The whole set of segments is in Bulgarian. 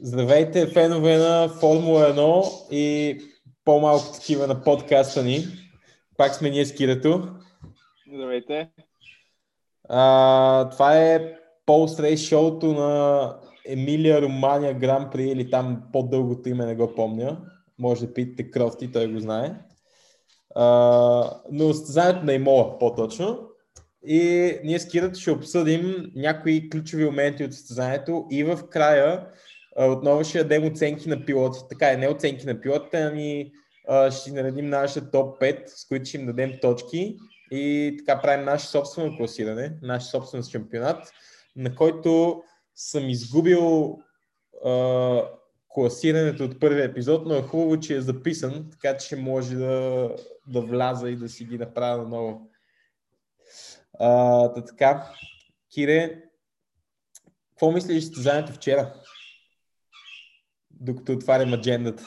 Здравейте, фенове на Формула 1 и по-малко такива на подкаста ни. Пак сме ние с Кирато. Здравейте. А, това е Полс Рейс шоуто на Емилия Романия Гран При или там по-дългото име не го помня. Може да питате Крофти, той го знае. А, но състезанието на Имола по-точно. И ние с Кирата ще обсъдим някои ключови моменти от състезанието и в края отново ще дадем оценки на пилотите. Така е, не оценки на пилотите, ами ще наредим нашия топ 5, с които ще им дадем точки и така правим наше собствено класиране, наш собствен шампионат, на който съм изгубил а, класирането от първия епизод, но е хубаво, че е записан, така че може да, да вляза и да си ги направя наново. А, така, Кире, какво мислиш за състезанието вчера? Докато отварям аджендата.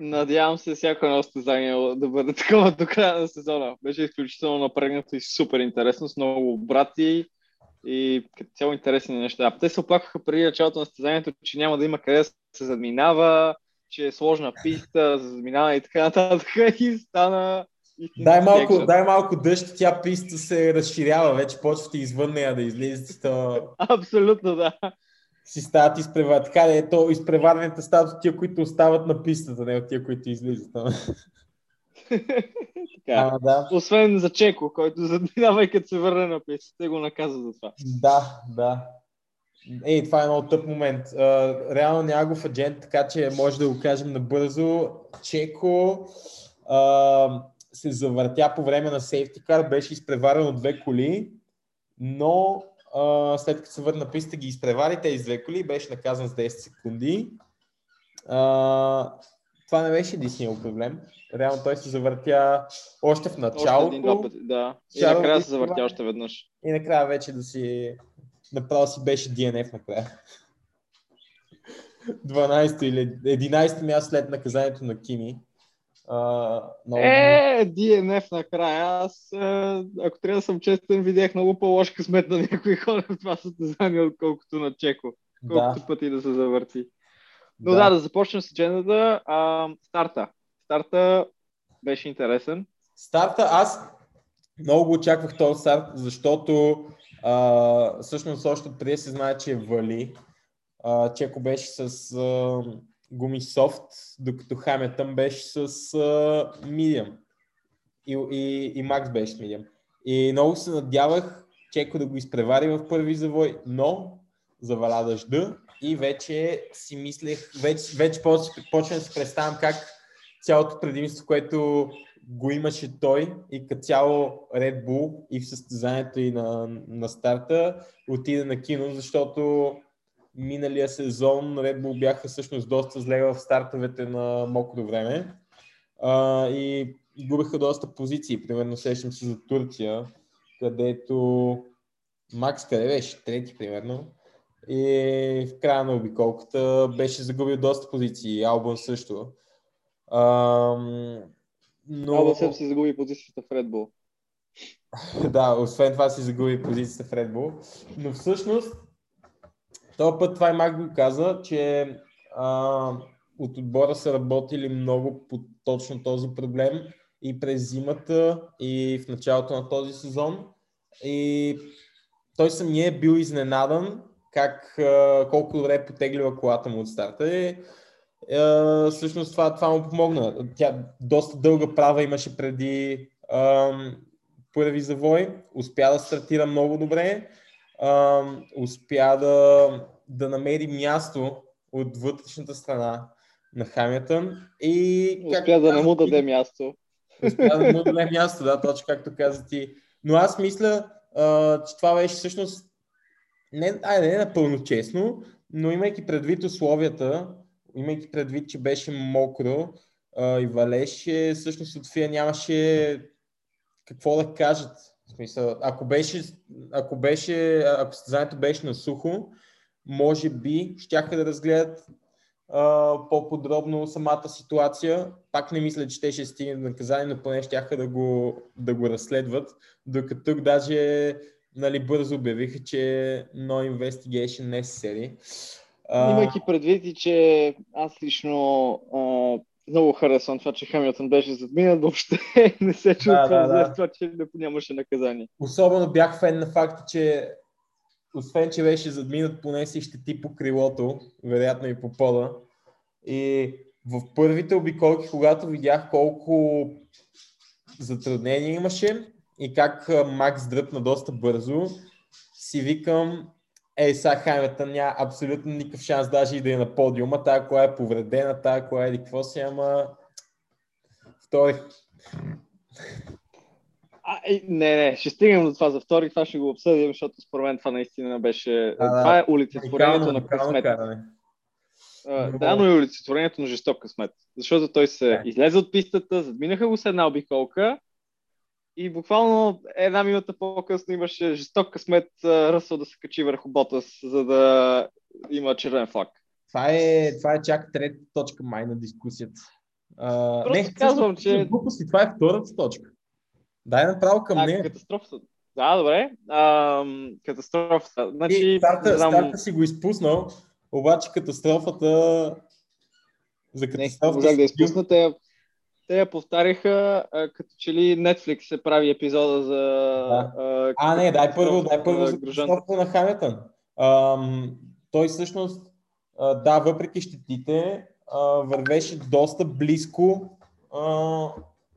Надявам се всяко едно състезание да бъде такова до края на сезона. Беше изключително напрегнато и супер интересно, с много брати и като цяло интересни неща. Те се оплакаха преди началото на състезанието, че няма да има къде да се задминава, че е сложна писта за задминава и така нататък. И стана Дай малко, дай малко дъжд, тя писта се разширява, вече почвате извън нея да излизате. То... Абсолютно, да. Си стават изпревар... Така да е, то изпреварването стават от тия, които остават на пистата, не от тия, които излизат. така. А, да. Освен за Чеко, който задминава и като се върне на пистата, го наказват за това. Да, да. Ей, това е много тъп момент. Uh, реално няма го в аджент, така че може да го кажем набързо. Чеко uh, се завъртя по време на сейфтикар, беше изпреварен от две коли, но а, след като се върна писта ги изпревари тези две коли, беше наказан с 10 секунди. А, това не беше единствения проблем. Реално той се завъртя още в началото. Още един, пъти, да. И накрая се завъртя още веднъж. И накрая вече да си... Направо си беше DNF накрая. 12 или 11 място след наказанието на Кими. Uh, много... Е, DNF накрая. Аз, ако трябва да съм честен, видях много по-лош късмет на някои хора в това състезание, отколкото на Чеко. Колкото да. пъти да се завърти. Но да, да, да започнем с джендата. А, старта. Старта беше интересен. Старта, аз много го очаквах този старт, защото а, всъщност още преди се знае, че е вали. А, Чеко беше с а, гуми софт, докато Хаметън беше с medium. И, и, и Макс беше с medium. И много се надявах Чеко да го изпревари в първи завой, но заваля дъжда и вече си мислех, вече, вече почна да си представям как цялото предимство, което го имаше той и като цяло Red Bull и в състезанието и на, на старта отида на кино, защото миналия сезон Red Bull бяха всъщност доста зле в стартовете на мокро време а, и губиха доста позиции. Примерно сещам се за Турция, където Макс къде беше? Трети, примерно. И в края на обиколката беше загубил доста позиции. Албан също. А, но... Албан също си загуби позицията в Red Bull. да, освен това си загуби позицията в Red Bull. Но всъщност този път това и Мак го каза, че а, от отбора са работили много по точно този проблем и през зимата и в началото на този сезон. И той самия е бил изненадан как, а, колко добре е потеглила колата му от старта. И, а, всъщност това, това му помогна. Тя доста дълга права имаше преди а, първи завой, успя да стартира много добре а, успя да, да намери място от вътрешната страна на Хамилтън и... Успя да не му даде място. Успя да му даде място, да, точно както каза ти. Но аз мисля, а, че това беше всъщност не, айде, не напълно честно, но имайки предвид условията, имайки предвид, че беше мокро а, и валеше, всъщност от Фия нямаше какво да кажат в смисъл, ако беше, ако беше, ако състезанието беше на сухо, може би щяха да разгледат а, по-подробно самата ситуация. Пак не мисля, че те ще стигнат наказание, но поне щяха да го, да го разследват. Докато тук даже нали, бързо обявиха, че no investigation necessary. А, Имайки предвид и, че аз лично а, много харесвам това, че Хамилтън беше задминат, въобще не се чувствам да, да. това, че нямаше наказание. Особено бях фен на факта, че освен, че беше задминат, поне си щети по крилото, вероятно и по пода. И в първите обиколки, когато видях колко затруднения имаше и как Макс дръпна доста бързо, си викам, ей, сега Хайметън няма абсолютно никакъв шанс даже и да е на подиума, тая коя е повредена, тая коя е или какво си, ама втори. А, не, не, ще стигнем до това за втори, това ще го обсъдим, защото според мен това наистина беше... Да. това е олицетворението Уникално- на късмет. А, Но- Да, но и олицетворението на жесток късмет. Защото той се Да. излезе от пистата, задминаха го с една обиколка и буквално една минута по-късно имаше жесток късмет Ръсъл да се качи върху Ботас, за да има червен флаг. Това е, това е чак трета точка май на дискусията. А, Просто не, казвам, че- Глупости, това е втората точка. Дай направо към А, нея. катастрофата. Да, добре. А, катастрофата. Значи, И старта, не знам, старта си го изпуснал, обаче катастрофата за не, катастрофата можах да си изпусна. Те, я- повтаряха, а, като че ли Netflix се прави епизода за... Да. а, А, не, дай първо, дай първо за катастрофата на Хамилтън. Ам, той всъщност, а, да, въпреки щетите, а, вървеше доста близко а,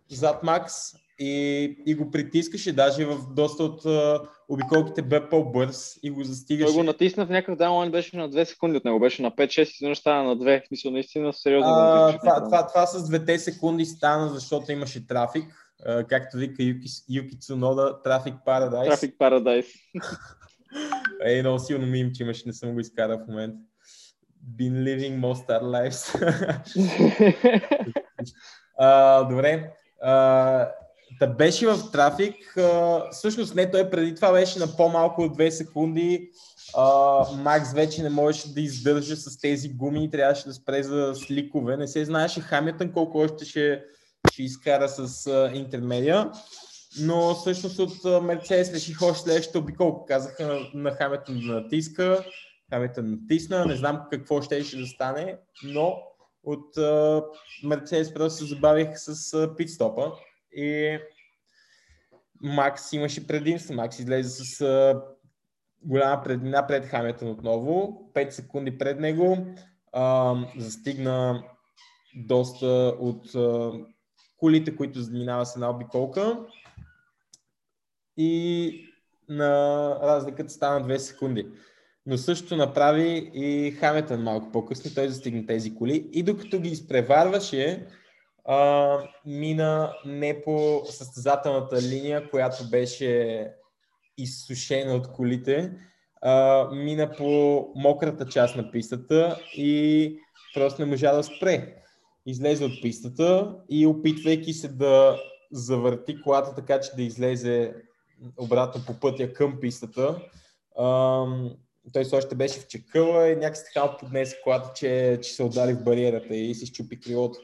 зад Макс и, и го притискаше, даже в доста от а, обиколките бе по-бърз и го Той застигаше. го натисна в някакъв дан момент, беше на 2 секунди от него, беше на 5-6 и изведнъж стана на 2. В смисъл, наистина сериозно. го А, натискаше това, това, това с двете секунди стана, защото имаше трафик. А, както вика Юки, Юки Цунода, трафик парадайс. Трафик Paradise. Е, много силно мим, че имаш, не съм го изкарал в момента. Been living most our lives. а, добре. А, да беше в трафик. А, всъщност не, той преди това беше на по-малко от 2 секунди. А, Макс вече не можеше да издържа с тези гуми и трябваше да спре за сликове. Не се знаеше Хамилтън колко още ще, ще изкара с а, интермедия. Но всъщност от Мерцедес реших още следващата обиколка. Казаха на, на Хамилтън да натиска. Хамилтън натисна. Не знам какво ще ще да стане, но от Мерцедес просто се забавих с а, питстопа и Макс имаше предимство. Макс излезе с а, голяма преднина пред Хамилтън отново. 5 секунди пред него. А, застигна доста от а, колите, които заминава с една обиколка. И на разликата стана 2 секунди. Но също направи и Хамилтън малко по-късно, той застигна тези коли и докато ги изпреварваше, а, мина не по състезателната линия, която беше изсушена от колите, а, мина по мократа част на пистата и просто не можа да спре. Излезе от пистата и опитвайки се да завърти колата така, че да излезе обратно по пътя към пистата, ам, той все още беше в чекъла и някакси така поднесе колата, че, че се удари в бариерата и си щупи крилото.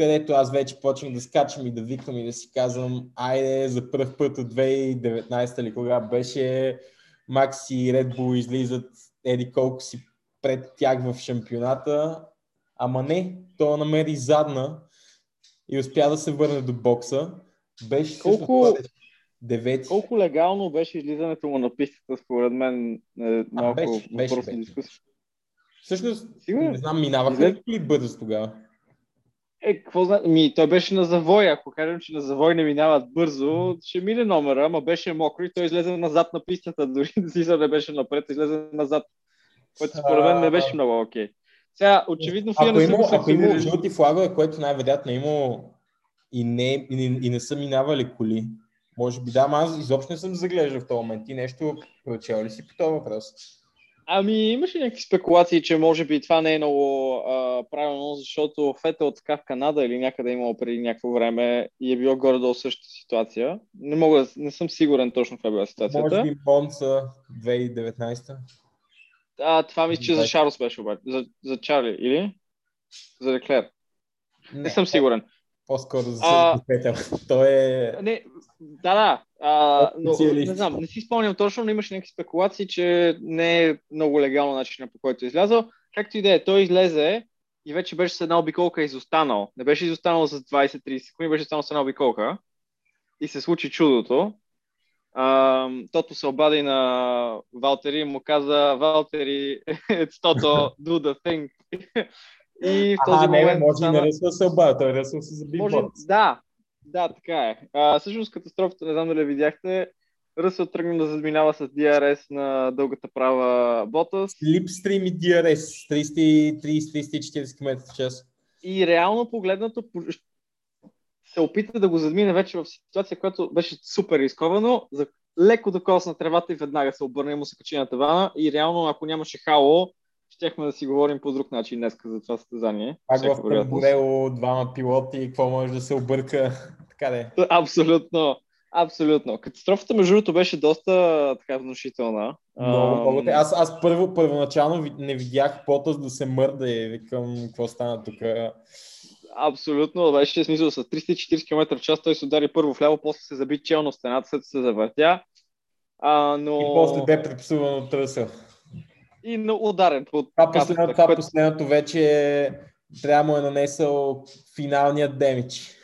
Където аз вече почнах да скачам и да викам и да си казвам, айде за първ път от 2019 или кога беше Макс и Red Bull излизат еди колко си пред тях в шампионата, ама не, то намери задна и успя да се върне до бокса. Беше Колко- девети. Колко легално беше излизането му на пистата, според мен, е малко беше, беше, на беше. дискусия. Всъщност, Сигурен? не знам, минаваха ли бързо тогава? Е, какво зна... Ми, той беше на завой. Ако кажем, че на завой не минават бързо, ще мине номера, ама беше мокро и той излезе назад на пистата. Дори Зиза не беше напред, излезе назад. Което според мен не беше много окей. Сега, очевидно, Ако не има, го ако има жълти флагове, което най-вероятно е имало и не, и, не- и не са минавали коли, може би да, ама аз изобщо не съм заглеждал в този момент. Ти нещо прочел ли си по този въпрос? Ами, имаше някакви спекулации, че може би това не е много а, правилно, защото Фетел така в Канада или някъде е имало преди някакво време и е било горе-долу същата ситуация. Не мога, не съм сигурен точно каква е била ситуацията. Може би Монца 2019. А, това мисля, че за. Шарлс беше обаче. За, за Чарли, или? За Леклер. Не, не съм сигурен. По-скоро за А- Петър. Той е... Не, да, да. А, но, не знам, не си спомням точно, но имаше някакви спекулации, че не е много легално начинът по който е излязъл. както и да е, той излезе и вече беше с една обиколка изостанал. Не беше изостанал с 20-30 секунди, беше останал с една обиколка. И се случи чудото. А, Тото се обади на Валтери и му каза Валтери, it's Toto, do the thing. и в този а, момент... Не, може стана... и на Ръсъл се обади, той Ръсъл се заби може... Да, да, така е. А, всъщност катастрофата, не знам дали видяхте, Ръсъл тръгна да задминава с DRS на дългата права Ботас. Слипстрим и DRS, 30-40 км в час. И реално погледнато се опита да го задмине вече в ситуация, която беше супер рисковано, за леко да косна тревата и веднага се обърне и му се качи на тавана и реално ако нямаше хало, щехме да си говорим по друг начин днес за това състезание. Пак в Тамбурело, двама пилоти, какво може да се обърка, така де. Абсолютно. Абсолютно. Катастрофата, между другото, беше доста така внушителна. Много, много. Аз, аз първо, първоначално не видях Потас да се мърда и викам какво стана тук. Абсолютно, беше смисъл с 340 км в час, той се удари първо вляво, после се заби челно стената, след се завъртя. А, но... И после бе припсуван от Ръсъл. И но ударен по това, последното, това което... последното вече трябва му е нанесъл финалният демидж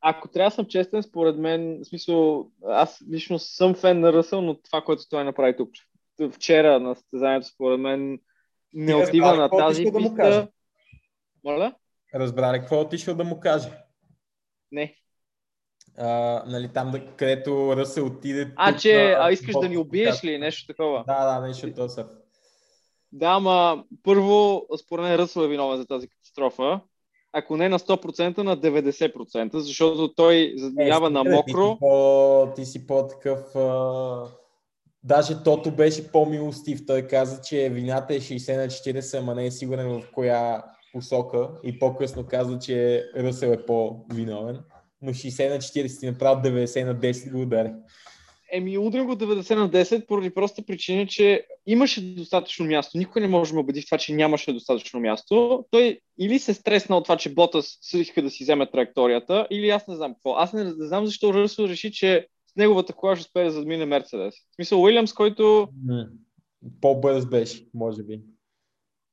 ако трябва да съм честен, според мен, в смисъл, аз лично съм фен на Ръсъл, но това, което той направи тук вчера на състезанието, според мен, не отива на тази писта. Да му? Моля? Разбра ли какво отишъл да му каже? Не. А, нали, там, да, където Ръсъл отиде. А, тук, че а, искаш да ни убиеш ли нещо такова? Да, да, нещо от този Да, ама първо, според мен Ръсъл е виновен за тази катастрофа ако не на 100%, на 90%, защото той задминява е, на мокро. Ти си, по, ти си по-такъв... А... Даже Тото беше по-милостив. Той каза, че вината е 60 на 40, ама не е сигурен в коя посока. И по-късно каза, че Ръсел е по-виновен. Но 60 на 40 ти направил 90 на 10 го удари. Еми, удрям го 90 на 10 поради проста причина, че имаше достатъчно място. Никой не може да ме убеди в това, че нямаше достатъчно място. Той или се стресна от това, че Ботас иска да си вземе траекторията, или аз не знам какво. Аз не, не знам защо Ръсъл реши, че с неговата кола ще успее да задмине Мерцедес. В смисъл, Уилямс, който... По-бърз беше, може би.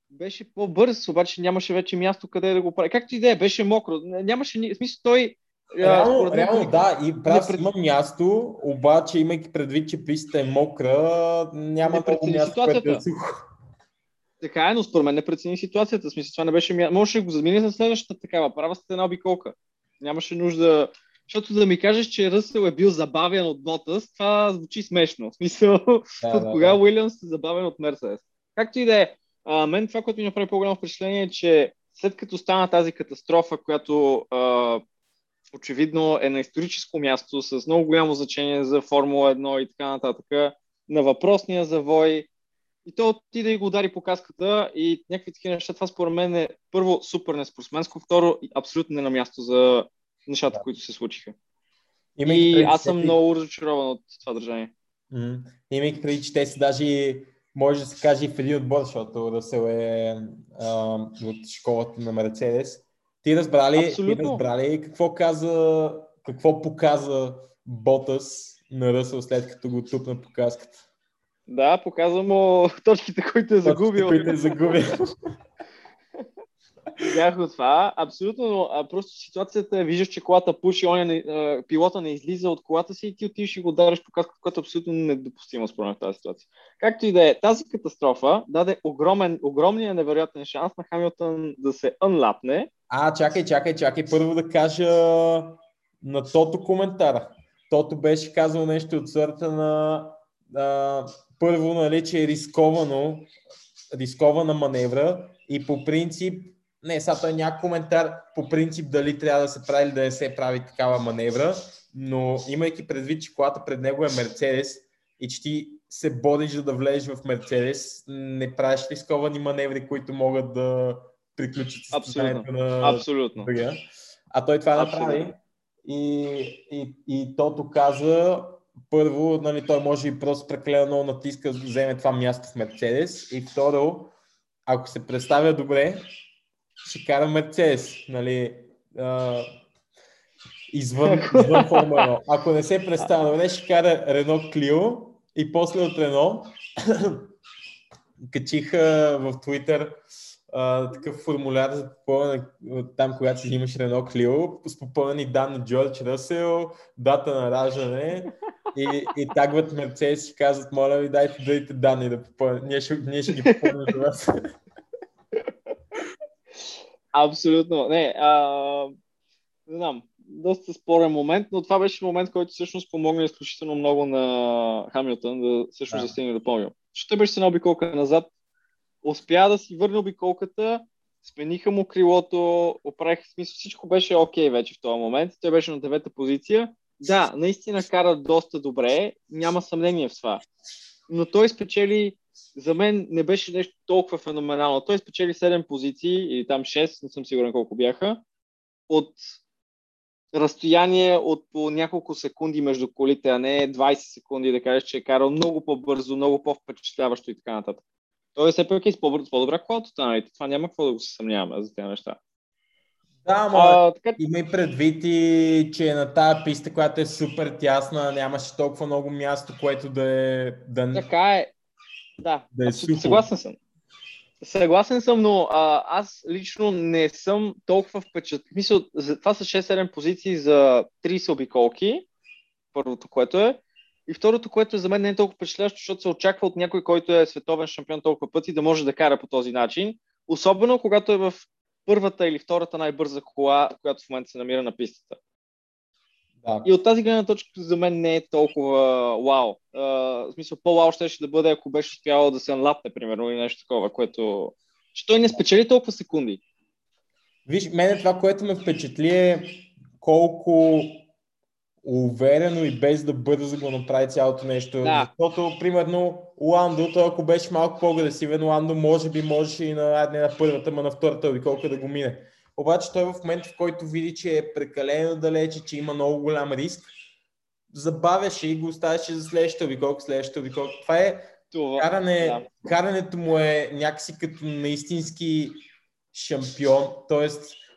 Беше по-бърз, обаче нямаше вече място къде да го прави. Както и да е, беше мокро. Нямаше... В смисъл, той Реално, реално да, и прав пред... има място, обаче имайки предвид, че пистата е мокра, няма много място, което е сухо. Така е, но според мен не прецени ситуацията. Смисъл, това не беше място. Можеше да го замине за следващата такава. Права сте една обиколка. Нямаше нужда. Защото да ми кажеш, че Ръсел е бил забавен от Ботас, това звучи смешно. В смисъл, да, от да, кога да. Уилямс е забавен от Мерседес. Както и да е. А, мен това, което ми направи по-голямо впечатление е, че след като стана тази катастрофа, която а, очевидно е на историческо място с много голямо значение за Формула 1 и така нататък, на въпросния завой. И той отиде и го удари по каската и някакви такива неща. Това според мен е първо супер неспортсменско, второ абсолютно не на място за нещата, да. които се случиха. Имайки и аз съм много разочарован от това държание. Mm-hmm. Имайки преди, че те са даже може да се каже и в един отбор, защото Ръсел е а, от школата на Мерцедес. Ти разбрали, ти разбрали какво каза, какво показа Ботас на Ръсъл след като го тупна по каската? Да, показва му точките, които е загубил. Точките, които е загубил. Бях от това. Абсолютно, но а, просто ситуацията е, виждаш, че колата пуши, он е, а, пилота не излиза от колата си и ти отиваш и го удариш по каската, което е абсолютно недопустимо според мен в тази ситуация. Както и да е, тази катастрофа даде огромен, огромния невероятен шанс на Хамилтън да се анлапне. А, чакай, чакай, чакай. Първо да кажа на Тото коментара. Тото беше казал нещо от сорта на а, първо, нали, че е рисковано, рискована маневра и по принцип не, сега той няма коментар по принцип дали трябва да се прави или да не се прави такава маневра, но имайки предвид, че колата пред него е Мерцедес и че ти се бодиш за да влезеш в Мерцедес, не правиш рисковани маневри, които могат да приключат състоянието на Абсолютно. другия. А той това направи и, и, и тото каза, първо, нали, той може и просто прекалено много натиска да вземе това място в Мерцедес и второ, ако се представя добре, ще кара Мерцедес, нали, а, извън, извън Формула 1. Ако не се представя добре, ще кара Рено Клио и после от Рено качиха в Twitter а, такъв формуляр за попълнение, там когато си имаш Рено Клио, с попълнени данни Джордж Ръсел, дата на раждане и, и тагват Мерцедес и казват, моля ви, дайте дайте данни да попълним. Ние ще, ние ще ги попълним за вас. Абсолютно. Не, а, не знам, доста спорен момент, но това беше момент, който всъщност помогна изключително много на Хамилтън да всъщност да, да стигне до помня. Ще беше една обиколка назад, успя да си върне обиколката, смениха му крилото, оправиха смисъл, всичко беше окей okay вече в този момент. Той беше на девета позиция. Да, наистина кара доста добре, няма съмнение в това. Но той спечели, за мен не беше нещо толкова феноменално. Той спечели 7 позиции, или там 6, не съм сигурен колко бяха, от разстояние от по няколко секунди между колите, а не 20 секунди да кажеш, че е карал много по-бързо, много по-впечатляващо и така нататък. Той все пак е с по-добра кола от останалите. Това няма какво да го се съмняваме за тези неща. Да, ма така... има и предвид и, че на тази писта, която е супер тясна, нямаше толкова много място, което да е... Да... Така е. Да, да е супер. съгласен съм. Съгласен съм, но а, аз лично не съм толкова впечатлен. Мисля, това са 6-7 позиции за 30 обиколки, първото, което е. И второто, което за мен не е толкова впечатляващо, защото се очаква от някой, който е световен шампион толкова пъти, да може да кара по този начин. Особено когато е в първата или втората най-бърза кола, която в момента се намира на пистата. Да. И от тази гледна точка за мен не е толкова вау. Uh, в смисъл, по-вау ще, ще да бъде, ако беше успявал да се анлапне, примерно, или нещо такова, което... Че той не спечели толкова секунди. Виж, мене това, което ме впечатли е колко уверено и без да бързо да го направи цялото нещо. Да. Защото, примерно, Ландо, той ако беше малко по-агресивен, Ландо може би можеше и на, не на първата, но на втората обиколка да го мине. Обаче той в момента, в който види, че е прекалено далече, че има много голям риск, забавяше и го оставяше за следващата обиколка, следващата обиколка. Това е това, каране, да. карането му е някакси като наистински шампион, т.е.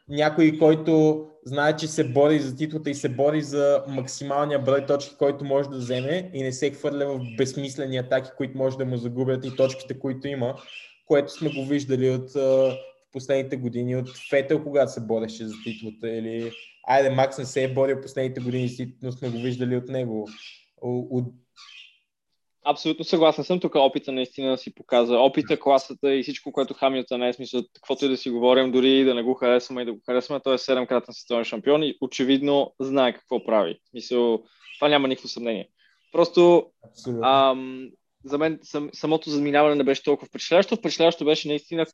някой, който знае, че се бори за титлата и се бори за максималния брой точки, който може да вземе и не се хвърля в безсмислени атаки, които може да му загубят и точките, които има, което сме го виждали от последните години от Фетел, когато се бореше за титлата или айде, Макс не се е борил последните години, но сме го виждали от него. От... Абсолютно съгласен съм. Тук опита наистина си показва. Опита, класата и всичко, което Хамилтън е смисъл, каквото и да си говорим, дори да не го харесваме и да го харесваме, той е 7-кратен световен шампион и очевидно знае какво прави. Мисъл, това няма никакво съмнение. Просто ам, за мен сам, самото заминаване не беше толкова впечатляващо. Впечатляващо беше наистина,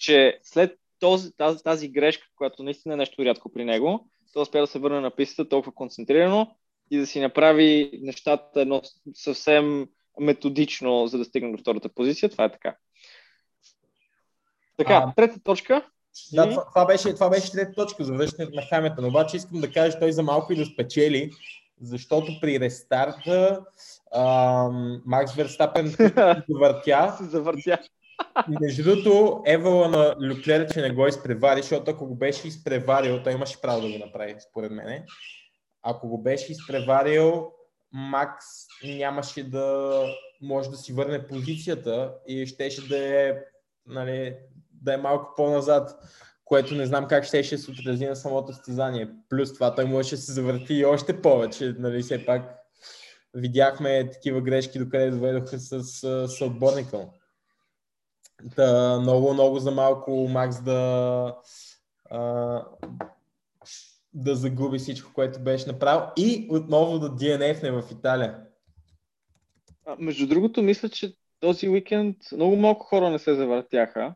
че след този, тази, тази грешка, която наистина е нещо рядко при него, той успя да се върне на пистата толкова концентрирано и да си направи нещата едно съвсем методично, за да стигне до втората позиция. Това е така. Така, а, трета точка. Да, това, това, беше, това беше трета точка за връщането на Хамилтън. Обаче искам да кажа, той за малко и да спечели, защото при рестарта Макс Верстапен завъртя. завъртя. И между другото, Евала на Люклер, че не го изпревари, защото ако го беше изпреварил, той имаше право да го направи, според мен. Ако го беше изпреварил, Макс нямаше да може да си върне позицията и щеше да е, нали, да е малко по-назад, което не знам как ще се отрази на самото състезание. Плюс това той можеше да се завърти и още повече, нали, все пак видяхме такива грешки, докъде доведоха с, с, с отборника му. Та, много, много за малко Макс да, а, да загуби всичко, което беше направил и отново да DNF-не в Италия. А, между другото, мисля, че този уикенд много малко хора не се завъртяха.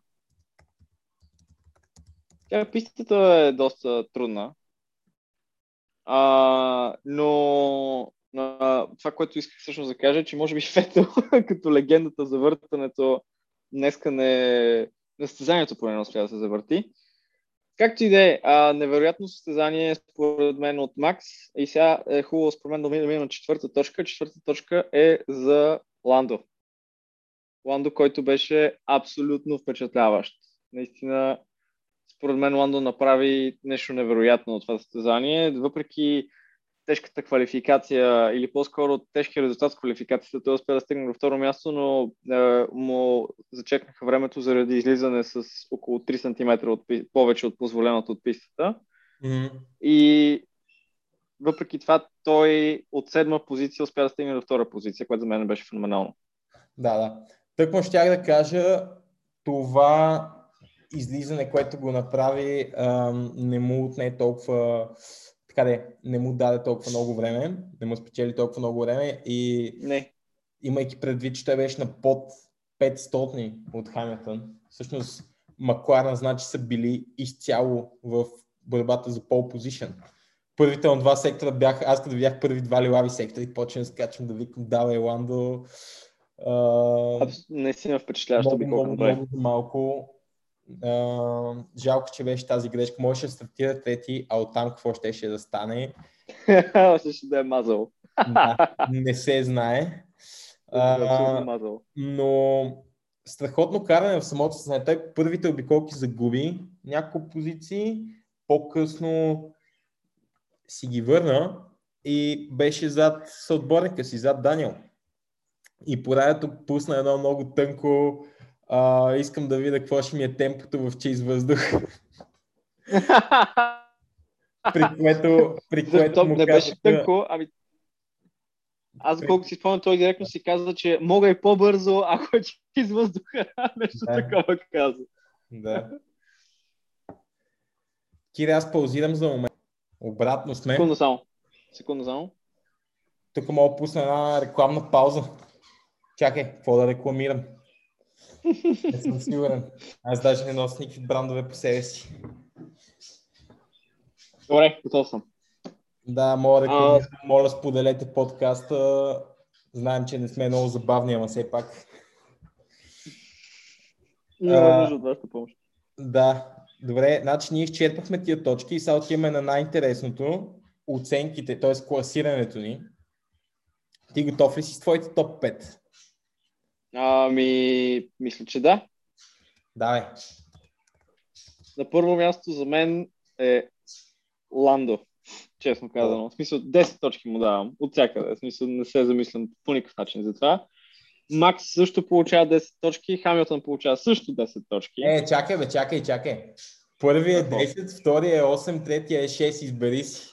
Тя пистата е доста трудна. А, но а, това, което исках всъщност да кажа, е, че може би Фетел, като легендата за въртането, днеска не, на състезанието поне не успя да се завърти. Както и да е, невероятно състезание според мен от Макс и сега е хубаво според мен да минем на четвърта точка. Четвърта точка е за Ландо. Ландо, който беше абсолютно впечатляващ. Наистина, според мен Ландо направи нещо невероятно от това състезание, въпреки тежката квалификация или по-скоро тежкия резултат с квалификацията. Той успя да стигне до второ място, но е, му зачекнаха времето заради излизане с около 3 см от, повече от позволеното от пистата. Mm-hmm. И въпреки това той от седма позиция успя да стигне до втора позиция, което за мен беше феноменално. Да, да. Тъкмо щях да кажа, това излизане, което го направи, не му отне толкова така де, не му даде толкова много време, не му спечели толкова много време и не. имайки предвид, че той беше на под 500 от Хамилтън, всъщност Макларен значи са били изцяло в борбата за пол позишън. Първите на два сектора бях, аз като видях първи два лилави сектори, почвам да скачам да викам, давай Ландо. Не си ме впечатляващо би много, много, много малко Uh, жалко, че беше тази грешка. Можеше да стартира трети, а оттам какво ще, ще да стане? ще да е мазал. да, не се знае. Uh, но страхотно каране в самото съзнание. Той първите обиколки загуби няколко позиции, по-късно си ги върна и беше зад съотборника си, зад Даниел. И порадето пусна едно много тънко а, искам да видя какво ще ми е темпото в чиз въздух. при което, при което Защо, му не беше тънко, ами аз колко си спомням, той директно си каза, че мога и по-бързо, ако е чиз въздуха. Нещо да. такова каза. Да. Кире, аз паузирам за момент. Обратно сме. Секунда само. Секунда само. Тук мога да пусна една рекламна пауза. Чакай, какво да рекламирам? Не съм сигурен. Аз даже не нося никакви брандове по себе си. Добре, готов съм. Да, моля, а... моля споделете подкаста. Знаем, че не сме много забавни, ама все пак. Няма нужда от вашата помощ. Да, добре. Значи ние изчерпахме тия точки и сега отиваме на най-интересното. Оценките, т.е. класирането ни. Ти готов ли си с твоите топ 5? Ами, мисля, че да. Давай. На първо място за мен е Ландо, честно казано. В смисъл 10 точки му давам от всякъде. В смисъл не се замислям по никакъв начин за това. Макс също получава 10 точки, Хамилтън получава също 10 точки. Е, чакай бе, чакай, чакай. Първият е 10, втория е 8, третия е 6, избери си.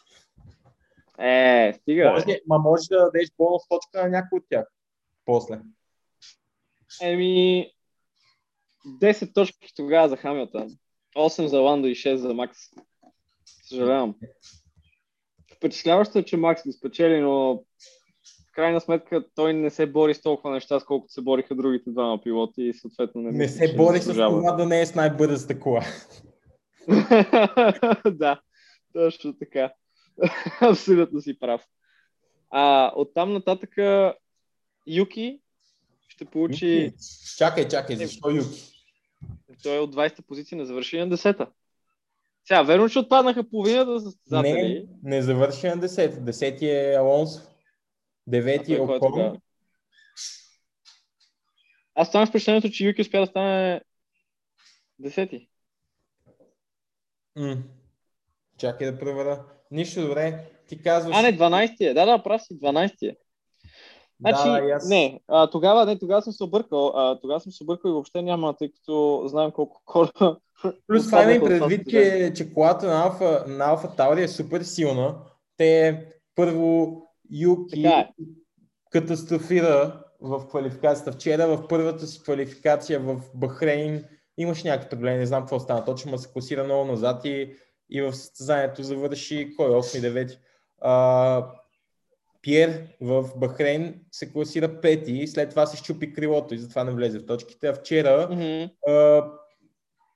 Е, стига. Може, ма може да дадеш бонус точка на някой от тях. После. Еми, 10 точки тогава за Хамилтън. 8 за Ландо и 6 за Макс. Съжалявам. Впечатляващо е, че Макс ги спечели, но в крайна сметка той не се бори с толкова неща, с колкото се бориха другите двама пилоти и съответно не Не се бори с това да не е с най-бързата кола. да, точно така. Абсолютно си прав. А оттам нататък Юки ще получи... Юки. Чакай, чакай, защо Юки? Той е от 20-та позиция, не завърши на 10-та. Сега, верно, че отпаднаха половината състезатели. Не, не завърши на 10-та. 10-ти е Алонсо. 9-ти е Окон. Аз ставам впечатлението, че Юки успя да стане 10-ти. М- Чакай да проверя. Нищо добре. Ти казваш... А, не, 12-ти е. Да, да, прав си, 12-ти е. Значи, да, аз... не, а, тогава, не, тогава съм се объркал. А, тогава съм се объркал и въобще няма, тъй като знаем колко хора... Плюс това има и предвид, че, че колата на Алфа, на Алфа Таури е супер силна. Те първо Юки е. катастрофира в квалификацията. Вчера в първата си квалификация в Бахрейн имаш някакви проблеми, не знам какво стана точно, но се класира много назад и, и в състезанието завърши кой 8-9. Пьер в Бахрейн се класира пети, след това се щупи крилото и затова не влезе в точките. А вчера mm-hmm. а,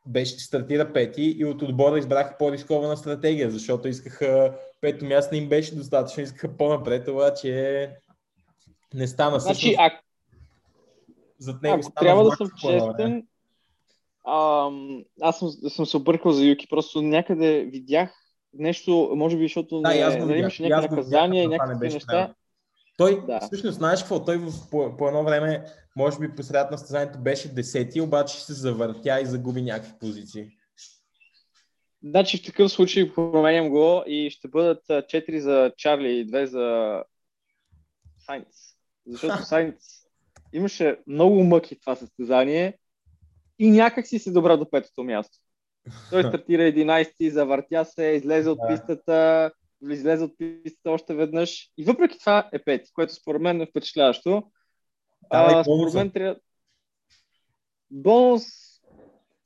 беше стартира пети и от отбора избраха по-рискована стратегия, защото искаха пето място не им беше достатъчно, искаха по-напред, това, че не стана. Значи, а... Зад него ако стана трябва да съм честен, ам, аз съм, съм се объркал за Юки, просто някъде видях нещо, може би, защото да, не, не, не имаше някакви наказания, някакви неща. Време. Той, да. всъщност, знаеш какво? Той в, по, по едно време, може би по средата на състезанието беше десети, обаче се завъртя и загуби някакви позиции. Значи в такъв случай променям го и ще бъдат 4 за Чарли и 2 за Сайнц. Защото Сайнц имаше много мъки това състезание и някак си се добра до петото място. Той стартира 11-ти, завъртя се, излезе от пистата, излезе от пистата още веднъж и въпреки това е пети, което според мен е впечатляващо. А, според мен трябва... Бонус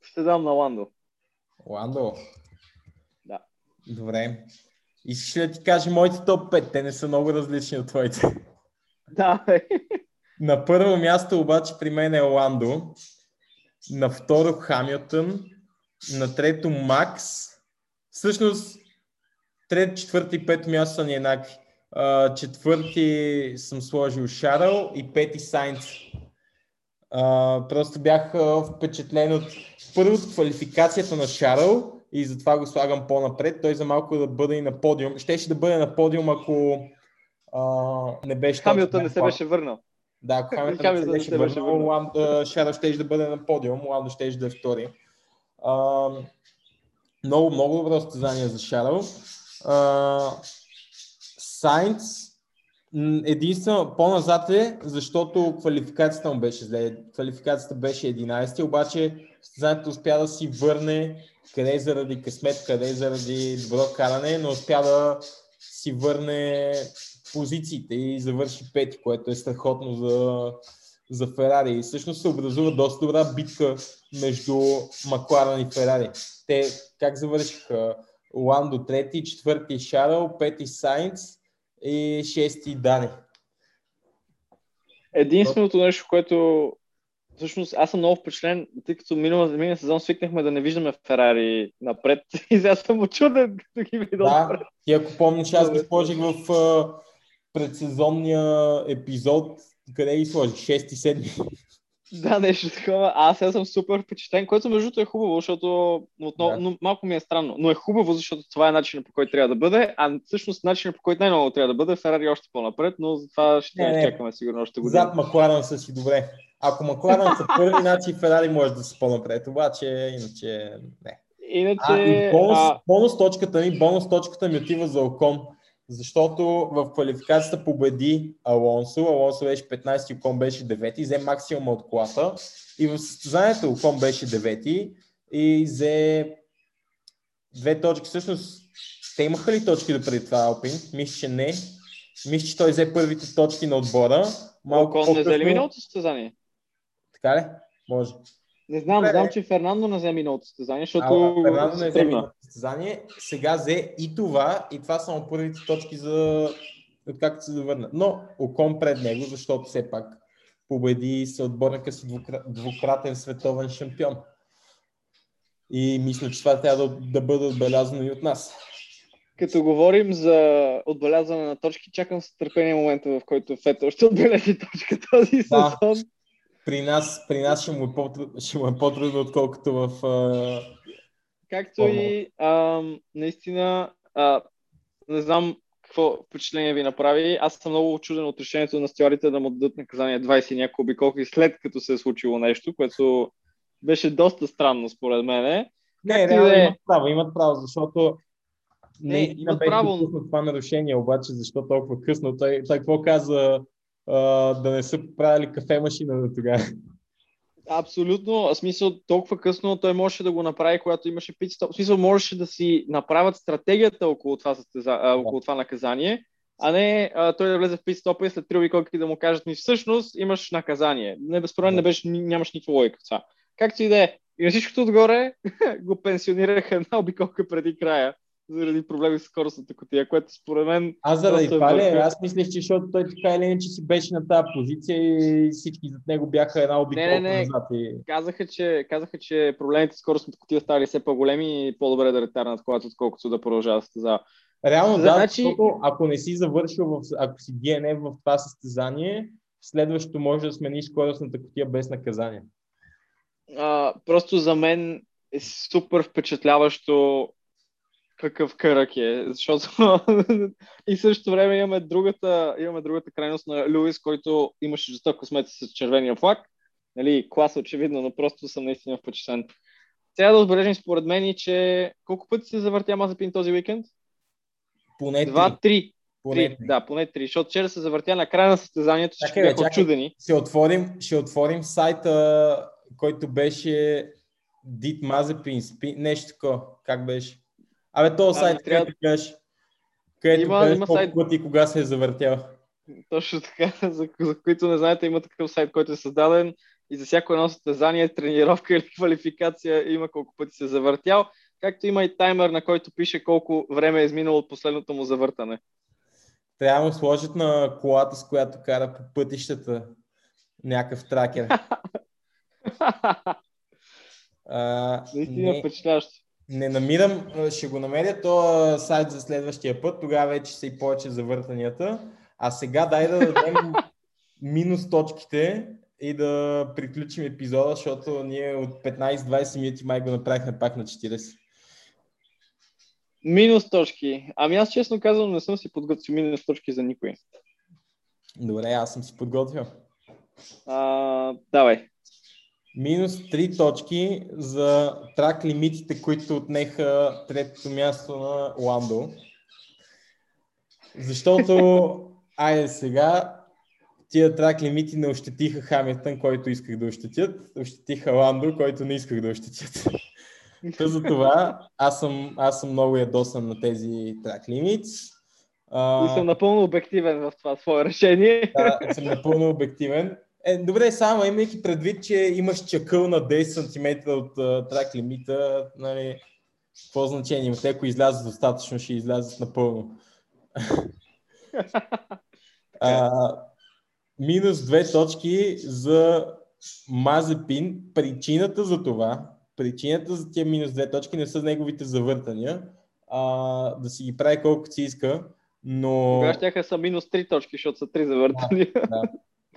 ще дам на Ландо. Ландо? Да. Добре. Искаш ли да ти кажа моите топ 5? Те не са много различни от твоите. Да, На първо място обаче при мен е Ландо. На второ Хамилтън. На трето Макс. Всъщност, трето, четвърти и пето място са ни еднакви. четвърти съм сложил Шаръл и пети Сайнц. просто бях впечатлен от първото квалификацията на Шаръл и затова го слагам по-напред. Той за малко да бъде и на подиум. Щеше да бъде на подиум, ако а, не беше... Хамилтън не се беше върнал. Да, ако Хамилтън не се беше върнал, Шаръл ще да бъде на подиум, Ландо ще да е втори. А, много, много добро състезание за Шаръл. Сайнц единствено по-назад е, защото квалификацията му беше зле. Квалификацията беше 11, обаче състезанието успя да си върне къде заради късмет, къде заради добро каране, но успя да си върне позициите и завърши пети, което е страхотно за, за Ферари. И всъщност се образува доста добра битка между Макларен и Ферари. Те как завършиха? Ландо трети, четвърти Шаръл, пети Сайнц и шести Дани. Единственото нещо, което всъщност аз съм много впечатлен, тъй като минала, миналия сезон свикнахме да не виждаме Ферари напред и сега съм очуден, като ги видя Да, и ако помниш, аз ги сложих в uh, предсезонния епизод, къде ги сложих? 6-7. Да, нещо такова. Аз сега съм супер впечатлен, което между другото е хубаво, защото отново, да. но, малко ми е странно, но е хубаво, защото това е начинът по който трябва да бъде, а всъщност начинът по който най-много трябва да бъде, Ферари още по-напред, но за това ще не, не. чакаме сигурно още година. Зад Макларен са си добре. Ако Макларен са първи, значи Ферари може да са по-напред, обаче иначе не. Иначе... А, и бонус, а... бонус точката ми, бонус точката ми отива за Окон защото в квалификацията победи Алонсо. Алонсо беше 15, Окон беше 9, взе максимума от колата. И в състезанието Окон беше 9 и взе две точки. Всъщност, те имаха ли точки до преди това Алпин? Мисля, че не. Мисля, че той взе първите точки на отбора. Малко Окон не взе ли миналото състезание? Така ли? Може. Не знам, Бе, знам, че Фернандо не взе миналото състезание, защото... А, Фернандо не взе миналото състезание, сега взе и това, и това са му първите точки за както се завърна. Но Окон пред него, защото все пак победи съотборника си двукратен световен шампион. И мисля, че това трябва да, да бъде отбелязано и от нас. Като говорим за отбелязване на точки, чакам с търпение момента, в който Фетъл ще отбележи точка този да. При нас, при нас ще, му е по, ще му е по-трудно, отколкото в... А... Както и а, наистина, а, не знам какво впечатление ви направи. Аз съм много чуден от решението на стюарите да му дадат наказание 20 няколко обиколки след като се е случило нещо, което беше доста странно според мен. Не, реално е... имат право, имат право, защото не, не имат право. това нарушение, обаче защо толкова късно? Той, той какво каза да не са правили кафе машина до тогава. Абсолютно. В смисъл, толкова късно той можеше да го направи, когато имаше пит В смисъл, можеше да си направят стратегията около това, състеза... около това наказание, а не а, той да влезе в пит и след три обиколки да му кажат ми всъщност имаш наказание. Не, безспорен не беше, нямаш никаква логика в това. Както и да е. И на всичкото отгоре го пенсионираха една обиколка преди края заради проблеми с скоростната котия, което според мен... Аз заради това ли? Аз мислех, че защото той така или иначе си беше на тази позиция и всички зад него бяха една обиколка не, не, не. назад. И... Казаха, че, казаха, че проблемите с скоростната котия стали все по-големи и по-добре да ретарнат колата, отколкото да продължава състезава. Реално да, значи... защото ако не си завършил, в, ако си DNF в това състезание, следващото може да смениш скоростната котия без наказание. А, просто за мен е супер впечатляващо какъв кръг е, защото и същото време имаме другата, имаме другата крайност на Луис, който имаше жестоко късмет с червения флаг. Нали, клас очевидно, но просто съм наистина впечатлен. трябва да отбележим според мен, и че колко пъти се завъртя Мазепин този уикенд? Поне Два, три. три. Поне Три, три. да, поне три, защото вчера се завъртя на края на състезанието, бе, бяха очудени. Ще отворим, ще отворим сайта, който беше Дит Мазепин, спи, нещо такова. Как беше? Абе, този Ами, сайт, трябва- където гледаш, където Има- гледаш има колко сайт. пъти кога се е завъртял. Точно така, за, за които не знаете, има такъв сайт, който е създаден и за всяко едно състезание, тренировка или квалификация има колко пъти се е завъртял, както има и таймер, на който пише колко време е изминало от последното му завъртане. Трябва да му сложат на колата, с която кара по пътищата някакъв тракер. А, Наистина не, впечатляващо. Не намирам, ще го намеря този сайт за следващия път, тогава вече са и повече завъртанията. А сега дай да дадем минус точките и да приключим епизода, защото ние от 15-20 минути май го направихме пак на 40. Минус точки. Ами аз честно казвам, не съм си подготвил минус точки за никой. Добре, аз съм си подготвил. А, давай. Минус 3 точки за трак лимитите, които отнеха третото място на Ландо. Защото, айде сега, тия трак лимити не ощетиха Хамилтън, който исках да ощетят, ощетиха Ландо, който не исках да ощетят. Та за това аз съм, аз съм много ядосан на тези трак лимити. И съм напълно обективен в това свое решение. Да, съм напълно обективен. Е, добре, само имайки предвид, че имаш чакъл на 10 см от трак лимита, нали, какво значение има? Те, ако излязат достатъчно, ще излязат напълно. а, минус две точки за Мазепин. Причината за това, причината за тия минус две точки не са неговите завъртания, а, да си ги прави колкото си иска, но... Тогава ще са минус 3 точки, защото са 3 завъртания. Да.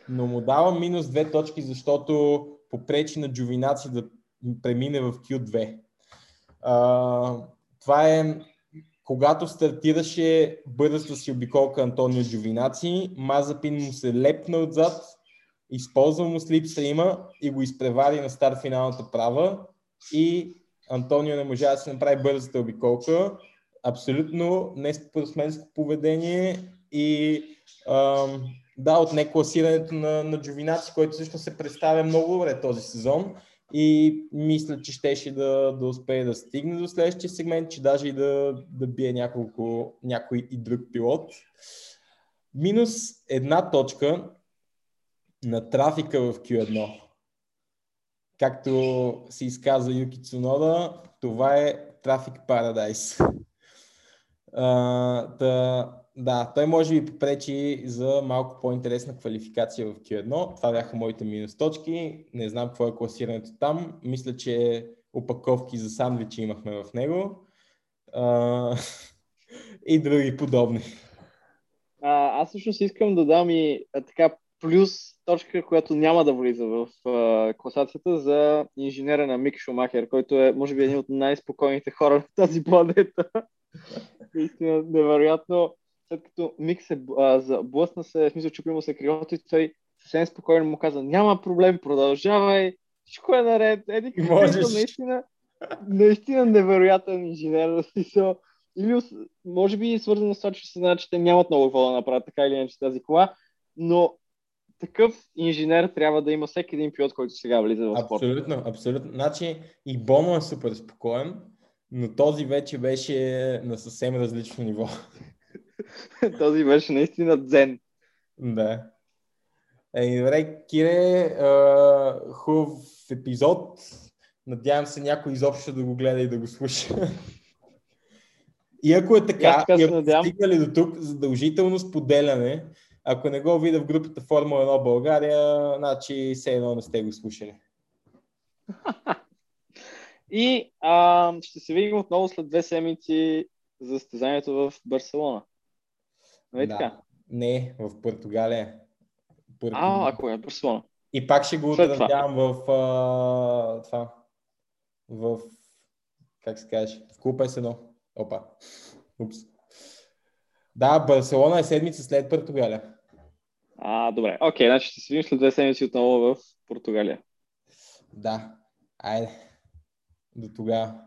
Но му давам минус две точки, защото попречи на Джовинаци да премине в Q2. А, това е когато стартираше бързата си обиколка Антонио Джовинаци, Мазапин му се лепна отзад, използва му слипстрима и го изпревари на старт финалната права и Антонио не можа да си направи бързата обиколка. Абсолютно неспортсменско поведение и ам, да, отне класирането на, на Джовинаци, който също се представя много добре този сезон и мисля, че щеше да, да успее да стигне до следващия сегмент, че даже и да, да бие няколко, някой и друг пилот. Минус една точка на трафика в Q1. Както се изказа Юки Цунода, това е трафик парадайс. Uh, да, той може би попречи за малко по-интересна квалификация в Q1. Това бяха моите минус точки. Не знам какво е класирането там. Мисля, че опаковки за сандвичи имахме в него. Uh, и други подобни. А, аз всъщност искам да дам и а, така плюс точка, която няма да влиза в а, класацията за инженера на Мик Шумахер, който е, може би, един от най-спокойните хора на тази планета. Наистина, невероятно. След като Мик се а, заблъсна се, в смисъл, чупи му се крилото и той съвсем спокойно му каза, няма проблем, продължавай, всичко е наред. Еди, Можеш. наистина, наистина невероятен инженер. Смисъл, или може би е свързано с това, че се знае, че те нямат много какво да направят така или иначе тази кола, но такъв инженер трябва да има всеки един пилот, който сега влиза в спорта. Абсолютно, абсолютно. Значи и Боно е супер спокоен, но този вече беше на съвсем различно ниво. този беше наистина дзен. Да. Ей, добре, Кире, а, хубав епизод. Надявам се някой изобщо да го гледа и да го слуша. И ако е така, така и ако стигнали до тук, задължително споделяне. Ако не го видя в групата Формула 1 България, значи все едно не сте го слушали. И а, ще се видим отново след две седмици за състезанието в Барселона. Нали Да. така? Не, в Португалия. Португалия. А, ако е Барселона. И пак ще го отразявам в а, това. В как се каже? В клуб S1. Опа. Упс. Да, Барселона е седмица след Португалия. А, добре. Окей, значи ще се видим след две седмици отново в Португалия. Да. Айде. До тогава.